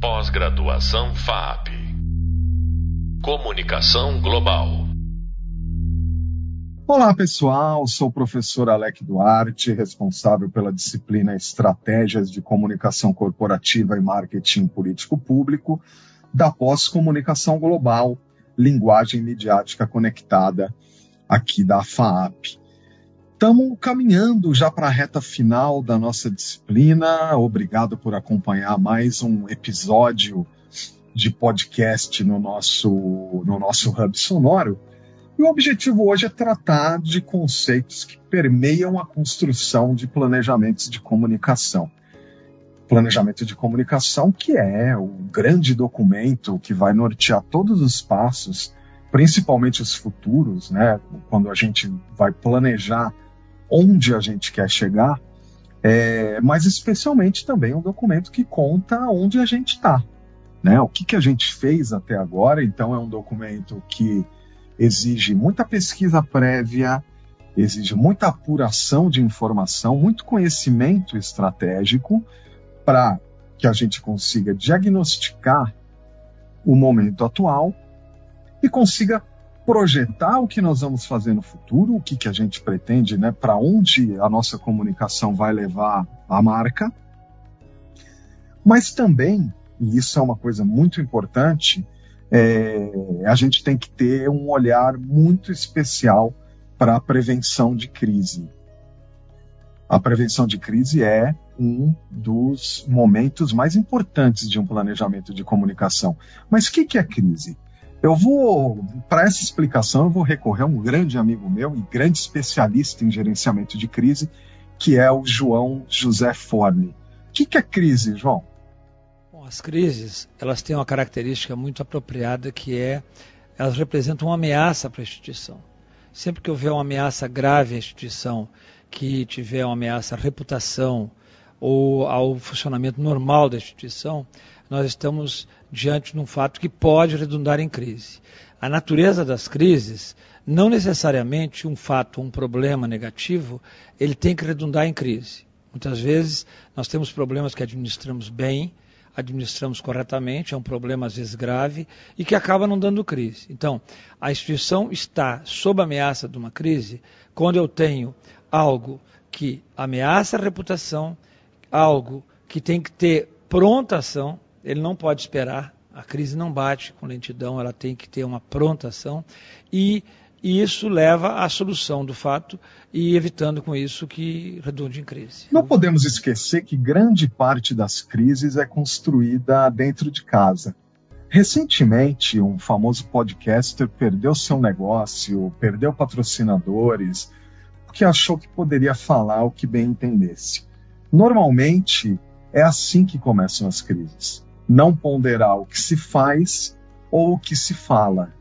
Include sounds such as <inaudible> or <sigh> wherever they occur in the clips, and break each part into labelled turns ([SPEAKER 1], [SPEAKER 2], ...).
[SPEAKER 1] Pós-graduação FAP. Comunicação Global.
[SPEAKER 2] Olá, pessoal. Sou o professor Alec Duarte, responsável pela disciplina Estratégias de Comunicação Corporativa e Marketing Político Público da Pós-Comunicação Global, Linguagem Midiática Conectada, aqui da FAAP. Estamos caminhando já para a reta final da nossa disciplina. Obrigado por acompanhar mais um episódio de podcast no nosso, no nosso Hub Sonoro. E o objetivo hoje é tratar de conceitos que permeiam a construção de planejamentos de comunicação. Planejamento de comunicação, que é o grande documento que vai nortear todos os passos, principalmente os futuros, né? Quando a gente vai planejar onde a gente quer chegar, é, mas especialmente também um documento que conta onde a gente está. Né? O que, que a gente fez até agora, então é um documento que exige muita pesquisa prévia, exige muita apuração de informação, muito conhecimento estratégico para que a gente consiga diagnosticar o momento atual e consiga projetar o que nós vamos fazer no futuro, o que, que a gente pretende, né, para onde a nossa comunicação vai levar a marca, mas também, e isso é uma coisa muito importante, é, a gente tem que ter um olhar muito especial para a prevenção de crise. A prevenção de crise é um dos momentos mais importantes de um planejamento de comunicação. Mas o que, que é crise? Eu vou, para essa explicação, eu vou recorrer a um grande amigo meu e grande especialista em gerenciamento de crise, que é o João José Forne. O que, que é crise, João?
[SPEAKER 3] Bom, as crises, elas têm uma característica muito apropriada que é, elas representam uma ameaça para a instituição. Sempre que houver uma ameaça grave à instituição, que tiver uma ameaça à reputação ou ao funcionamento normal da instituição, nós estamos diante de um fato que pode redundar em crise. A natureza das crises, não necessariamente um fato, um problema negativo, ele tem que redundar em crise. Muitas vezes nós temos problemas que administramos bem, administramos corretamente, é um problema às vezes grave e que acaba não dando crise. Então, a instituição está sob ameaça de uma crise quando eu tenho algo que ameaça a reputação, algo que tem que ter pronta ação, ele não pode esperar. A crise não bate com lentidão, ela tem que ter uma pronta ação e, e isso leva à solução do fato e evitando com isso que redunde em crise.
[SPEAKER 2] Não podemos esquecer que grande parte das crises é construída dentro de casa. Recentemente, um famoso podcaster perdeu seu negócio, perdeu patrocinadores, porque achou que poderia falar o que bem entendesse. Normalmente, é assim que começam as crises não ponderar o que se faz ou o que se fala.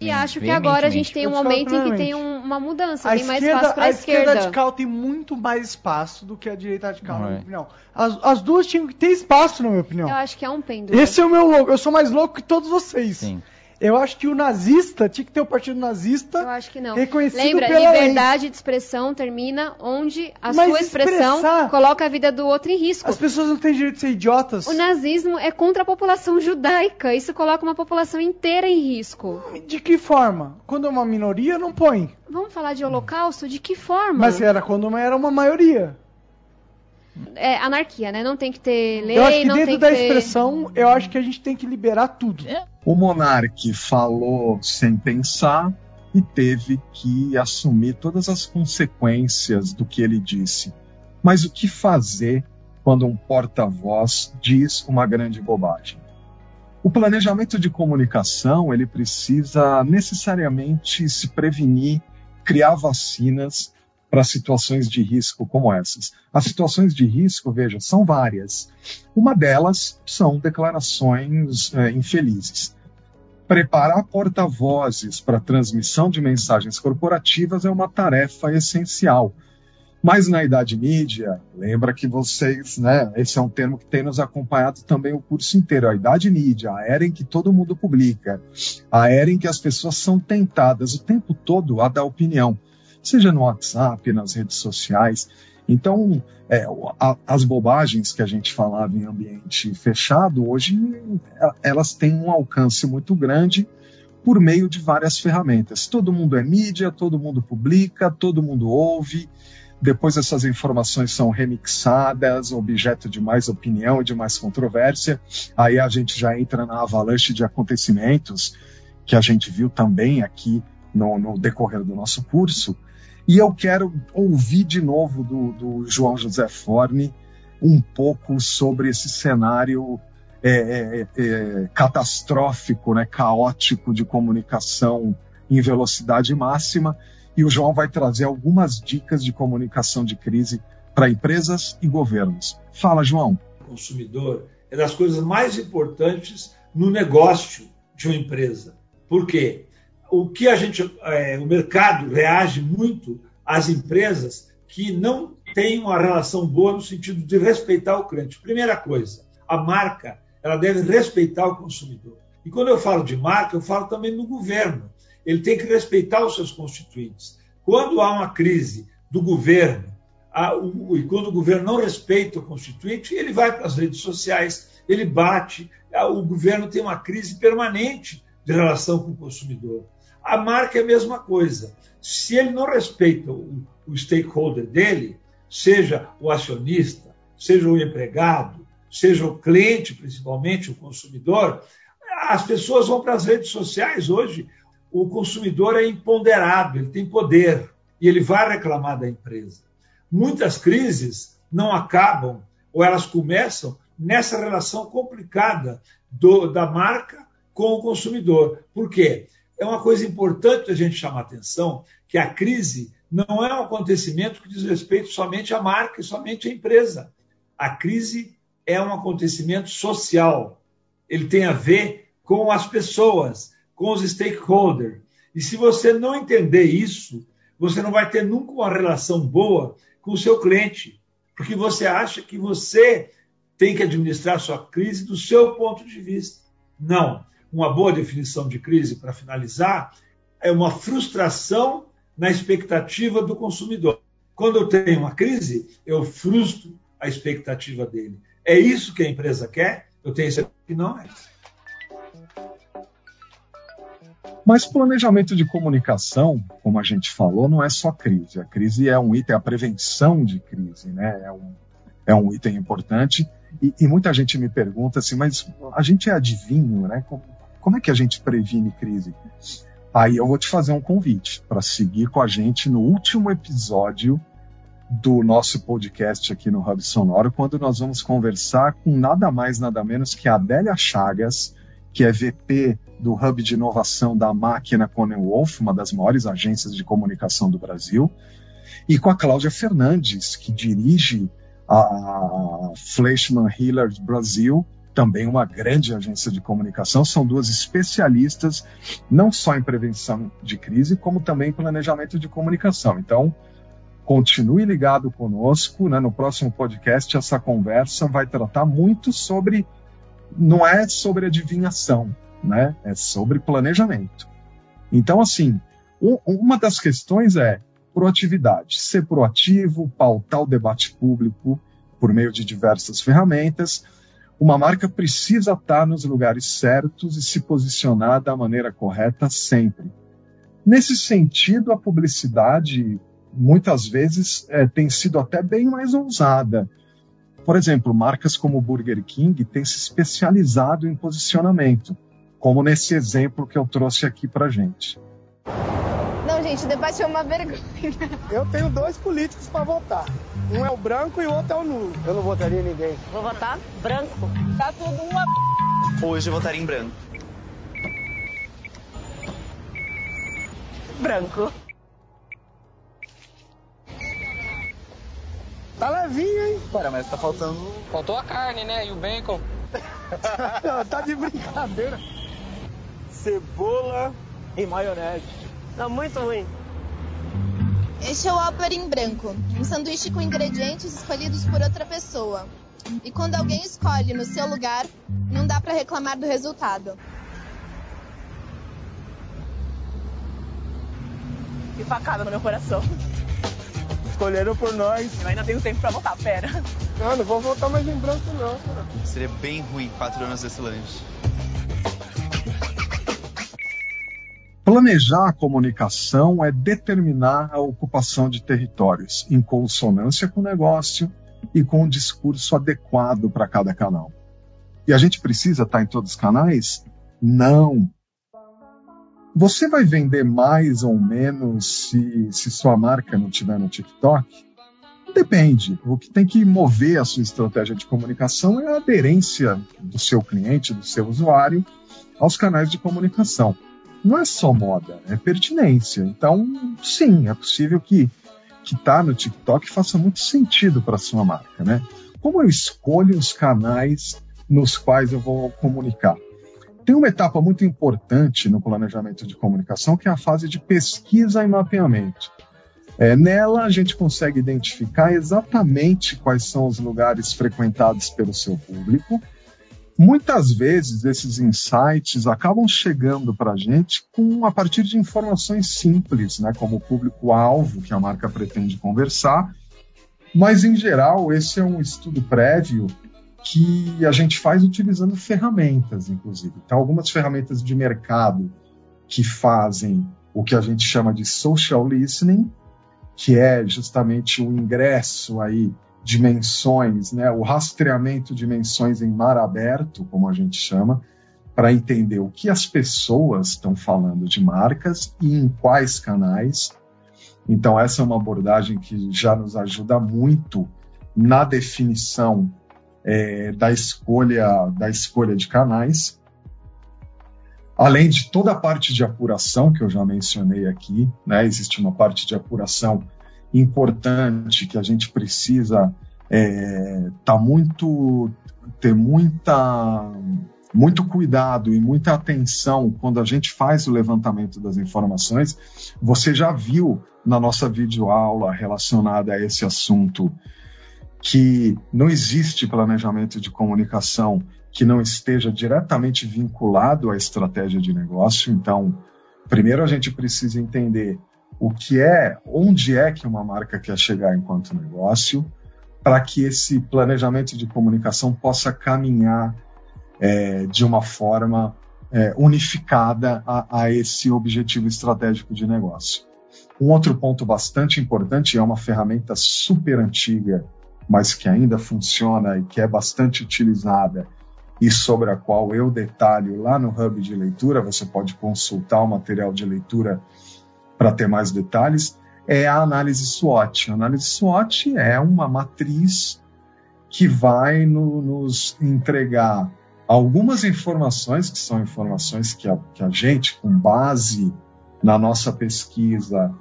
[SPEAKER 4] E acho que agora a gente tem um momento em que tem um, uma mudança, a tem mais espaço para
[SPEAKER 5] a
[SPEAKER 4] esquerda.
[SPEAKER 5] A esquerda radical tem muito mais espaço do que a direita radical, na minha opinião. As, as, duas tinham que ter espaço, na minha opinião.
[SPEAKER 4] Eu acho que é um pêndulo.
[SPEAKER 5] Esse é o meu louco. Eu sou mais louco que todos vocês.
[SPEAKER 3] Sim.
[SPEAKER 5] Eu acho que o nazista tinha que ter o partido nazista.
[SPEAKER 4] Eu acho que não.
[SPEAKER 5] Reconhecido
[SPEAKER 4] Lembra,
[SPEAKER 5] pela
[SPEAKER 4] liberdade
[SPEAKER 5] lei.
[SPEAKER 4] de expressão termina onde a
[SPEAKER 5] Mas
[SPEAKER 4] sua expressão coloca a vida do outro em risco.
[SPEAKER 5] As pessoas não têm direito de ser idiotas.
[SPEAKER 4] O nazismo é contra a população judaica. Isso coloca uma população inteira em risco.
[SPEAKER 5] De que forma? Quando é uma minoria, não põe.
[SPEAKER 4] Vamos falar de holocausto? De que forma?
[SPEAKER 5] Mas era quando era uma maioria.
[SPEAKER 4] É anarquia, né? Não tem que ter lei,
[SPEAKER 5] eu acho que
[SPEAKER 4] não
[SPEAKER 5] dentro
[SPEAKER 4] tem
[SPEAKER 5] da
[SPEAKER 4] que ter...
[SPEAKER 5] expressão, eu acho que a gente tem que liberar tudo.
[SPEAKER 2] O monarca falou sem pensar e teve que assumir todas as consequências do que ele disse. Mas o que fazer quando um porta-voz diz uma grande bobagem? O planejamento de comunicação ele precisa necessariamente se prevenir, criar vacinas para situações de risco como essas. As situações de risco, veja, são várias. Uma delas são declarações é, infelizes. Preparar porta-vozes para transmissão de mensagens corporativas é uma tarefa essencial. Mas na Idade Mídia, lembra que vocês, né, esse é um termo que tem nos acompanhado também o curso inteiro, a Idade Mídia, a era em que todo mundo publica, a era em que as pessoas são tentadas o tempo todo a dar opinião seja no WhatsApp, nas redes sociais. Então, é, as bobagens que a gente falava em ambiente fechado, hoje elas têm um alcance muito grande por meio de várias ferramentas. Todo mundo é mídia, todo mundo publica, todo mundo ouve. Depois essas informações são remixadas, objeto de mais opinião e de mais controvérsia. Aí a gente já entra na avalanche de acontecimentos que a gente viu também aqui no, no decorrer do nosso curso. E eu quero ouvir de novo do, do João José Forne um pouco sobre esse cenário é, é, é, catastrófico, né, caótico de comunicação em velocidade máxima. E o João vai trazer algumas dicas de comunicação de crise para empresas e governos. Fala, João.
[SPEAKER 3] Consumidor é das coisas mais importantes no negócio de uma empresa. Por quê? O que a gente, é, o mercado reage muito às empresas que não têm uma relação boa no sentido de respeitar o cliente. Primeira coisa, a marca ela deve respeitar o consumidor. E quando eu falo de marca, eu falo também no governo. Ele tem que respeitar os seus constituintes. Quando há uma crise do governo, a, o, e quando o governo não respeita o constituinte, ele vai para as redes sociais, ele bate, a, o governo tem uma crise permanente de relação com o consumidor. A marca é a mesma coisa. Se ele não respeita o, o stakeholder dele, seja o acionista, seja o empregado, seja o cliente, principalmente o consumidor, as pessoas vão para as redes sociais hoje. O consumidor é empoderado, ele tem poder e ele vai reclamar da empresa. Muitas crises não acabam ou elas começam nessa relação complicada do, da marca com o consumidor. Por quê? É uma coisa importante a gente chamar atenção que a crise não é um acontecimento que diz respeito somente à marca e somente à empresa. A crise é um acontecimento social. Ele tem a ver com as pessoas, com os stakeholders. E se você não entender isso, você não vai ter nunca uma relação boa com o seu cliente, porque você acha que você tem que administrar sua crise do seu ponto de vista. Não. Uma boa definição de crise, para finalizar, é uma frustração na expectativa do consumidor. Quando eu tenho uma crise, eu frustro a expectativa dele. É isso que a empresa quer? Eu tenho certeza que não é.
[SPEAKER 2] Mas planejamento de comunicação, como a gente falou, não é só crise. A crise é um item, a prevenção de crise, né? É um, é um item importante. E, e muita gente me pergunta assim, mas a gente é adivinho, né? Como, como é que a gente previne crise? Aí eu vou te fazer um convite para seguir com a gente no último episódio do nosso podcast aqui no Hub Sonoro, quando nós vamos conversar com nada mais, nada menos que a Adélia Chagas, que é VP do Hub de Inovação da Máquina Wolf, uma das maiores agências de comunicação do Brasil, e com a Cláudia Fernandes, que dirige a Fleischmann Hiller Brasil, também uma grande agência de comunicação. São duas especialistas, não só em prevenção de crise, como também em planejamento de comunicação. Então, Continue ligado conosco, né? No próximo podcast essa conversa vai tratar muito sobre não é sobre adivinhação, né? É sobre planejamento. Então, assim, um, uma das questões é proatividade, ser proativo, pautar o debate público por meio de diversas ferramentas. Uma marca precisa estar nos lugares certos e se posicionar da maneira correta sempre. Nesse sentido, a publicidade muitas vezes é, tem sido até bem mais ousada. Por exemplo, marcas como Burger King têm se especializado em posicionamento, como nesse exemplo que eu trouxe aqui para gente.
[SPEAKER 6] Não, gente, o debate é uma vergonha.
[SPEAKER 7] Eu tenho dois políticos para votar. Um é o branco e o outro é o nulo. Eu não votaria em ninguém.
[SPEAKER 6] Vou votar branco. Tá tudo uma.
[SPEAKER 8] Hoje eu votaria em branco.
[SPEAKER 6] Branco.
[SPEAKER 7] Tá levinho, hein?
[SPEAKER 8] Cara, mas tá faltando.
[SPEAKER 9] Faltou a carne, né? E o bacon. <laughs>
[SPEAKER 7] tá de brincadeira. Cebola e maionese.
[SPEAKER 6] Tá muito ruim.
[SPEAKER 10] Este é o Whopper em branco, um sanduíche com ingredientes escolhidos por outra pessoa. E quando alguém escolhe no seu lugar, não dá para reclamar do resultado.
[SPEAKER 6] Que facada no meu coração.
[SPEAKER 7] escolheram por nós.
[SPEAKER 6] Eu ainda tenho tempo pra votar, pera.
[SPEAKER 7] Não, não vou votar mais em branco, não. Cara.
[SPEAKER 8] Seria bem ruim quatro anos desse lanche.
[SPEAKER 2] Planejar a comunicação é determinar a ocupação de territórios em consonância com o negócio e com um discurso adequado para cada canal. E a gente precisa estar em todos os canais? Não. Você vai vender mais ou menos se, se sua marca não estiver no TikTok? Depende. O que tem que mover a sua estratégia de comunicação é a aderência do seu cliente, do seu usuário, aos canais de comunicação não é só moda, é pertinência. Então, sim, é possível que que está no TikTok faça muito sentido para sua marca, né? Como eu escolho os canais nos quais eu vou comunicar? Tem uma etapa muito importante no planejamento de comunicação que é a fase de pesquisa e mapeamento. É, nela a gente consegue identificar exatamente quais são os lugares frequentados pelo seu público Muitas vezes esses insights acabam chegando para a gente com, a partir de informações simples, né, como o público-alvo que a marca pretende conversar, mas em geral esse é um estudo prévio que a gente faz utilizando ferramentas, inclusive. Então, algumas ferramentas de mercado que fazem o que a gente chama de social listening, que é justamente o ingresso aí dimensões, né, o rastreamento de dimensões em mar aberto, como a gente chama, para entender o que as pessoas estão falando de marcas e em quais canais. Então, essa é uma abordagem que já nos ajuda muito na definição é, da escolha da escolha de canais. Além de toda a parte de apuração que eu já mencionei aqui, né, existe uma parte de apuração importante que a gente precisa é, tá muito ter muita muito cuidado e muita atenção quando a gente faz o levantamento das informações. Você já viu na nossa videoaula relacionada a esse assunto que não existe planejamento de comunicação que não esteja diretamente vinculado à estratégia de negócio. Então, primeiro a gente precisa entender o que é, onde é que uma marca quer chegar enquanto negócio, para que esse planejamento de comunicação possa caminhar é, de uma forma é, unificada a, a, esse objetivo estratégico de negócio. Um outro ponto bastante importante é uma ferramenta super antiga, mas que ainda funciona e que é bastante utilizada e sobre a qual eu detalho lá no hub de leitura. Você pode consultar o material de leitura para ter mais detalhes, é a análise SWOT. A análise SWOT é uma matriz que vai no, nos entregar algumas informações, que são informações que a, que a gente, com base na nossa pesquisa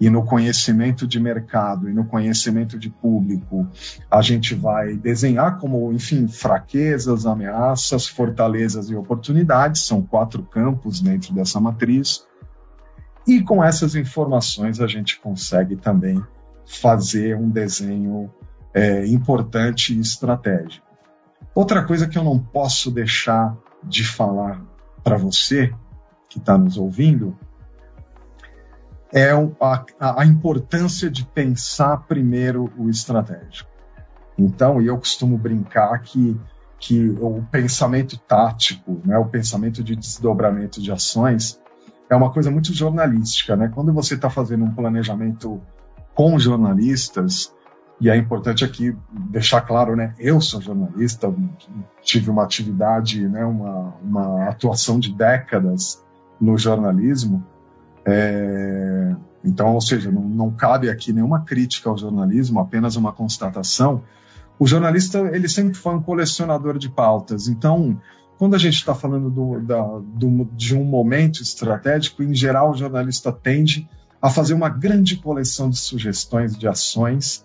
[SPEAKER 2] e no conhecimento de mercado e no conhecimento de público, a gente vai desenhar como, enfim, fraquezas, ameaças, fortalezas e oportunidades, são quatro campos dentro dessa matriz. E com essas informações a gente consegue também fazer um desenho é, importante e estratégico. Outra coisa que eu não posso deixar de falar para você que está nos ouvindo é a, a, importância de pensar primeiro o estratégico. Então, eu costumo brincar que, que o pensamento tático, né, o pensamento de desdobramento de ações, é uma coisa muito jornalística, né? Quando você está fazendo um planejamento com jornalistas, e é importante aqui deixar claro, né? Eu sou jornalista, tive uma atividade, né? Uma, uma atuação de décadas no jornalismo. É, então, ou seja, não, não cabe aqui nenhuma crítica ao jornalismo, apenas uma constatação. O jornalista ele sempre foi um colecionador de pautas. Então, quando a gente está falando do, da, do, de um momento estratégico, em geral o jornalista tende a fazer uma grande coleção de sugestões, de ações,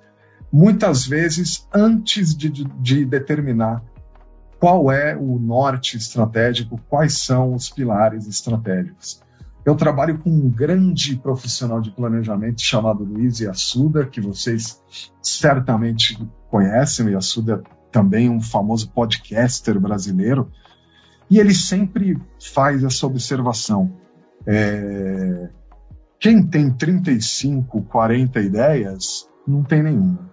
[SPEAKER 2] muitas vezes antes de, de, de determinar qual é o norte estratégico, quais são os pilares estratégicos. Eu trabalho com um grande profissional de planejamento chamado Luiz Yassuda, que vocês certamente conhecem. O Yassuda é também um famoso podcaster brasileiro. E ele sempre faz essa observação. É, quem tem 35, 40 ideias Não tem nenhuma.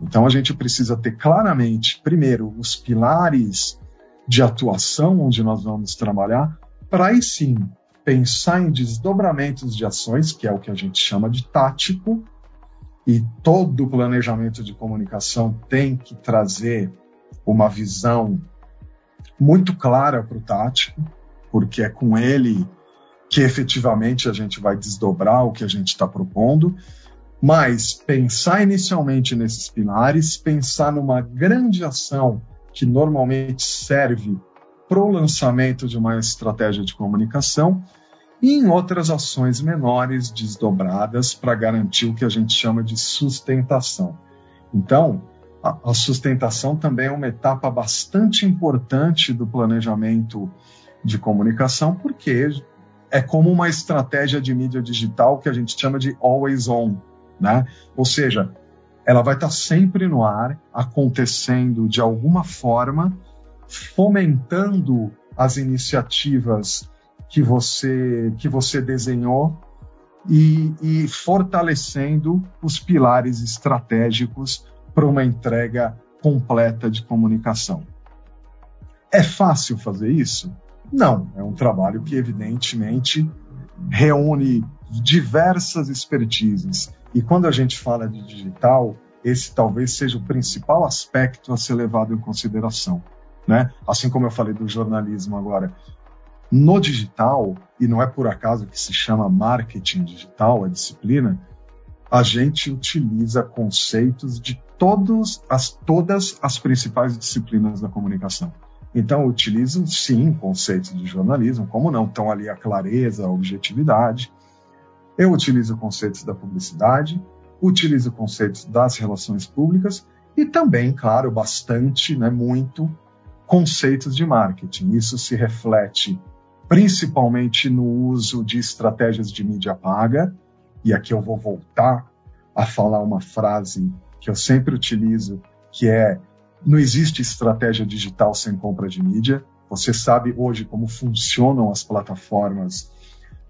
[SPEAKER 2] Então a gente precisa ter claramente, primeiro, os pilares de atuação onde nós vamos trabalhar, para aí sim pensar em desdobramentos de ações, que é o que a gente chama de tático, e todo planejamento de comunicação tem que trazer uma visão muito clara para o tático, porque é com ele que efetivamente a gente vai desdobrar o que a gente está propondo. Mas pensar inicialmente nesses pilares, pensar numa grande ação que normalmente serve para o lançamento de uma estratégia de comunicação e em outras ações menores desdobradas para garantir o que a gente chama de sustentação. Então, a, sustentação também é uma etapa bastante importante do planejamento de comunicação, porque é como uma estratégia de mídia digital que a gente chama de always on, né? Ou seja, ela vai estar sempre no ar, acontecendo de alguma forma, fomentando as iniciativas que você que você desenhou e, e fortalecendo os pilares estratégicos para uma entrega completa de comunicação. É fácil fazer isso? Não, é um trabalho que evidentemente reúne diversas expertises. E quando a gente fala de digital, esse talvez seja o principal aspecto a ser levado em consideração. Né? Assim como eu falei do jornalismo agora. No digital, e não é por acaso que se chama marketing digital, a disciplina, a gente utiliza conceitos de todos as, todas as principais disciplinas da comunicação. Então, eu utilizo, sim, conceitos de jornalismo, como não? Estão ali a clareza, a objetividade. Eu utilizo conceitos da publicidade, utilizo conceitos das relações públicas e também, claro, bastante, né, muito, conceitos de marketing. Isso se reflete principalmente no uso de estratégias de mídia paga, e aqui eu vou voltar a falar uma frase que eu sempre utilizo, que é não existe estratégia digital sem compra de mídia. Você sabe hoje como funcionam as plataformas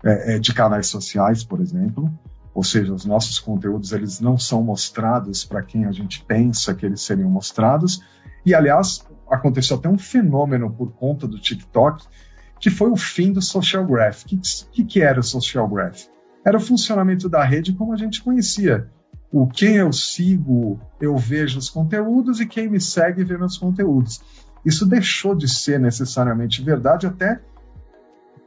[SPEAKER 2] é, é, de canais sociais, por exemplo. Ou seja, os nossos conteúdos eles não são mostrados para quem a gente pensa que eles seriam mostrados. E, aliás, aconteceu até um fenômeno por conta do TikTok, que foi o fim do social graph. O que, que, que era o social graph? Era o funcionamento da rede como a gente conhecia o quem eu sigo, eu vejo os conteúdos e quem me segue vê meus conteúdos. Isso deixou de ser necessariamente verdade até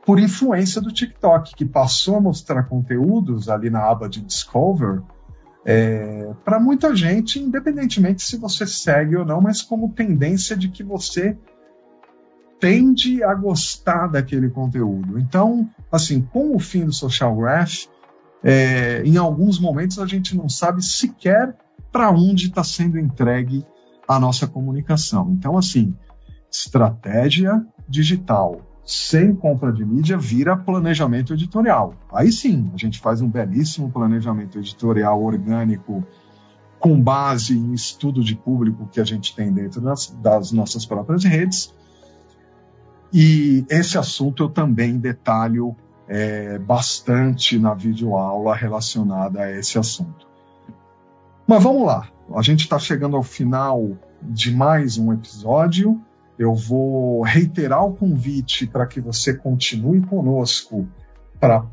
[SPEAKER 2] por influência do TikTok, que passou a mostrar conteúdos ali na aba de Discover é, para muita gente, independentemente se você segue ou não, mas como tendência de que você tende a gostar daquele conteúdo. Então, assim, com o fim do social graph, é, em alguns momentos a gente não sabe sequer para onde está sendo entregue a nossa comunicação. Então, assim, estratégia digital sem compra de mídia vira planejamento editorial. Aí sim, a gente faz um belíssimo planejamento editorial orgânico com base em estudo de público que a gente tem dentro das, das nossas próprias redes. E esse assunto eu também detalho é, bastante na videoaula relacionada a esse assunto. Mas vamos lá, a gente está chegando ao final de mais um episódio. Eu vou reiterar o convite para que você continue conosco para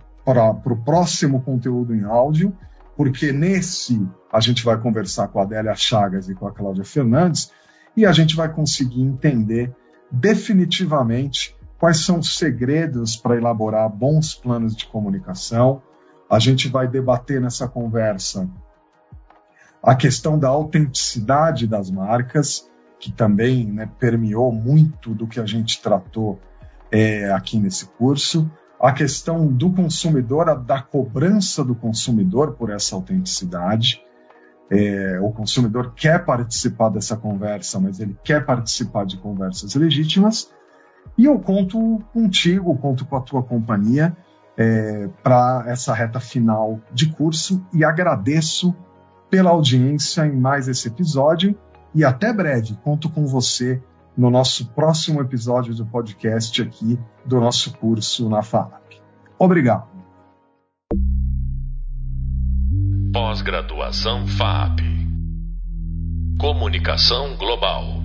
[SPEAKER 2] o próximo conteúdo em áudio, porque nesse a gente vai conversar com a Adélia Chagas e com a Cláudia Fernandes e a gente vai conseguir entender definitivamente quais são os segredos para elaborar bons planos de comunicação. A gente vai debater nessa conversa a questão da autenticidade das marcas, que também né, permeou muito do que a gente tratou é, aqui nesse curso, a questão do consumidor, a, da cobrança do consumidor por essa autenticidade. É, o consumidor quer participar dessa conversa, mas ele quer participar de conversas legítimas. E eu conto contigo, conto com a tua companhia é, para essa reta final de curso e agradeço pela audiência em mais esse episódio e até breve. Conto com você no nosso próximo episódio do podcast aqui do nosso curso na FAAP. Obrigado.
[SPEAKER 1] Pós-graduação FAP. Comunicação Global.